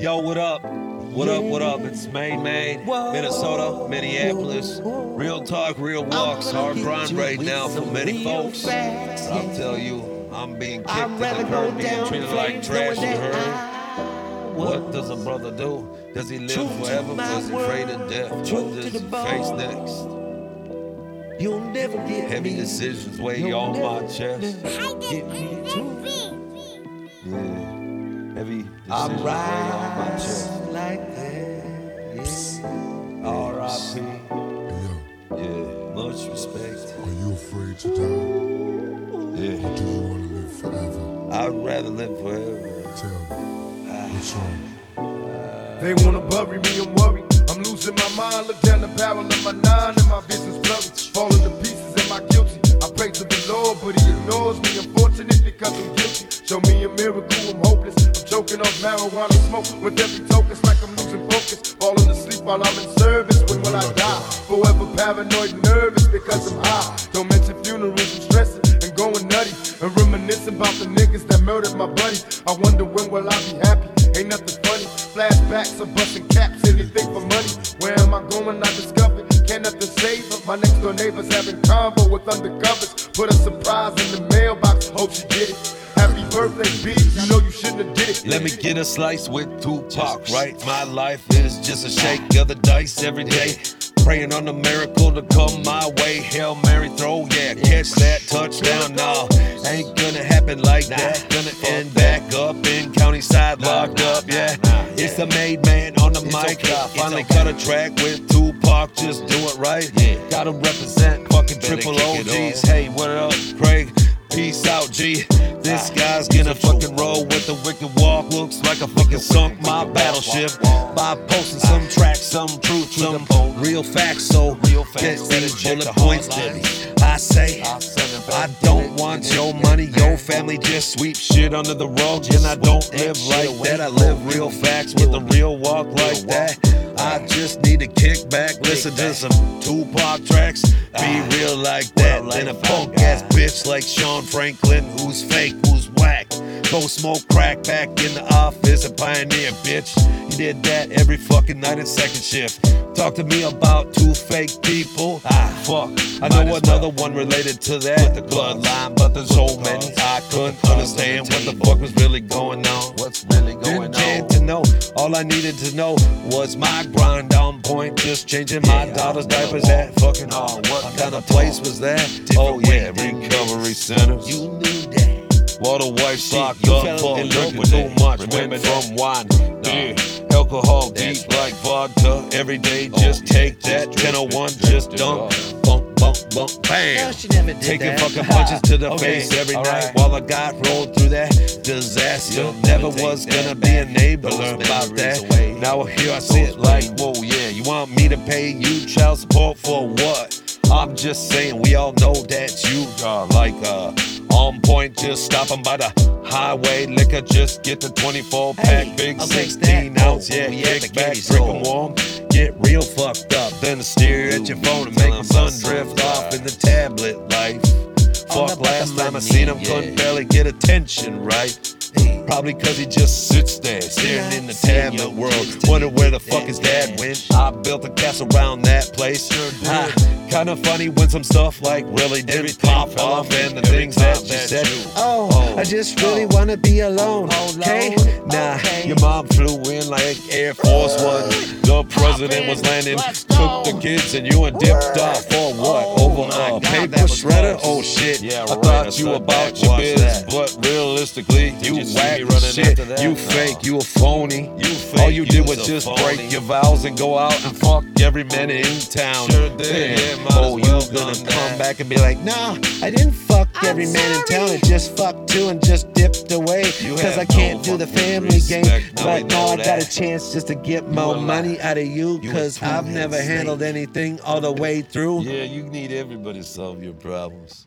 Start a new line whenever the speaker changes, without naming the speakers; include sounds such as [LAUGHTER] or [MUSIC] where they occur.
Yo, what up? What up, what up? It's Maine, Maine, Minnesota, Minneapolis. Real talk, real walks. Hard grind right now for many folks. I'll tell you, I'm being kicked in the curb, being treated like trash, you heard? What does a brother do? Does he live forever? Was he afraid of death? What does he face next?
You'll never get
Heavy
me.
decisions weigh
You'll
on my
never
chest.
Get me too.
Yeah. Heavy
I
decisions weigh on my chest.
like that. Yeah.
R.I.P.
Hey,
Yeah, much respect.
are you afraid to die?
Yeah,
Or do you want to live forever?
I'd rather live forever.
Tell me. What's wrong?
Uh, they wanna bury me, I'm worried. I'm losing my mind. Look down the barrel of my nine and my business blurry. Falling to pieces, smoke with every token. It's like I'm losing focus. Falling asleep while I'm in service. When will I die? Forever paranoid, nervous because I'm high. Don't mention funerals, I'm stressing and going nutty. And reminiscing about the niggas that murdered my buddy. I wonder when will I be happy? Ain't nothing funny. Flashbacks of busting caps, anything for money. Where am I going? I discovered. Can't nothing save. My next door neighbors having convo with undercovers. Happy birthday, B. You know you shouldn't have did it.
Let me get a slice with Tupac, right? My life is just a shake of the dice every day. Praying on the miracle to come my way. Hail Mary throw, yeah, catch that touchdown. No, ain't gonna happen like that. Gonna end back up in county side locked up, yeah. It's the made man on the mic. Finally cut a track with Tupac, just do it right. Gotta represent fucking triple OGs. Hey, what up, Craig? Peace out, G. This guy's gonna fucking roll with the wicked walk. Looks like I fucking sunk my battleship by posting some tracks, some truth, some real facts. So get these bullet points. I say, I don't want your money, your family. Just sweep shit under the rug, and I don't live like that. I live real facts with a real walk like that. I just need to kick back, listen to some Tupac tracks, be real like that. Then a punk ass bitch like Sean Franklin, who's fake, who's whack. Go smoke crack back in the office and pioneer, bitch. You did that every fucking night and second shift. Talk to me about two fake people. Ah, fuck. I know another one related to that. With the bloodline, but there's so many. I couldn't understand what the fuck was really going on. What's really going on? Didn't care to know. All I needed to know was my grind on point. Just changing my daughter's diapers at fucking home. What kind of place was that? Oh yeah, recovery centers.
You knew that.
Water wipes locked
you
up
fell
for
in love
liquor
with
too much.
Remember
Went from wine, beer, alcohol, deep like vodka. Every day, just take that 1001, just dump, bump, bump, bump,
No,
bam.
she never did
Taking
that.
fucking punches to the [LAUGHS]
Okay,
face every
all
night
right.
while I got rolled through that disaster.
You'll
Never
never
was gonna be a
back.
neighbor
Those
about that.
away.
Now here I see it like, whoa, yeah. You want me to pay you child support for what? I'm just saying, we all know that you are like uh on point. Just stopping by the highway, liquor. Just get the 24 pack,
Hey,
big
I'll
16 ounce.
Oh,
Yeah,
the
kick back, drink
store.
'em warm. Get real fucked up, then steer at your phone and make the sun drift off in the tablet life.
All
Fuck last time I seen him, couldn't barely get attention right.
Hey.
Probably cause he just sits there staring in the tablet world.
kids
Wonder where the fuck
the
his dad
dad.
went. I built a castle around that place. Ah, kinda funny when some stuff like really didn't pop off
off
and the things that
time
you said. Oh,
Oh,
I just really
oh.
wanna be alone.
Alone,
Okay? Nah, your mom flew in like Air Force One. The president was landing, took the kids and you and dipped off for what?
Oh,
a
God,
paper shredder?
close.
Oh shit.
Yeah,
I
right,
thought
I
you about
that.
your
Watch
biz,
that.
but realistically, you
you
whack shit. You
No.
fake, you a phony.
You
All
fake,
you
you
did
was
was just
phony.
break your vows and go out and fuck every man in town.
Sure did, yeah,
oh,
well
you gonna come
that.
back and be like, nah, I didn't fuck every man in town. It just fucked two and just dipped away.
You
Cause I can't
no
do the family game.
respect. No,
But now I got a chance just to get
You
more money out of you.
You
Cause I've
two-head
never
snake.
handled anything all the way through.
Yeah, you need everybody to solve your problems.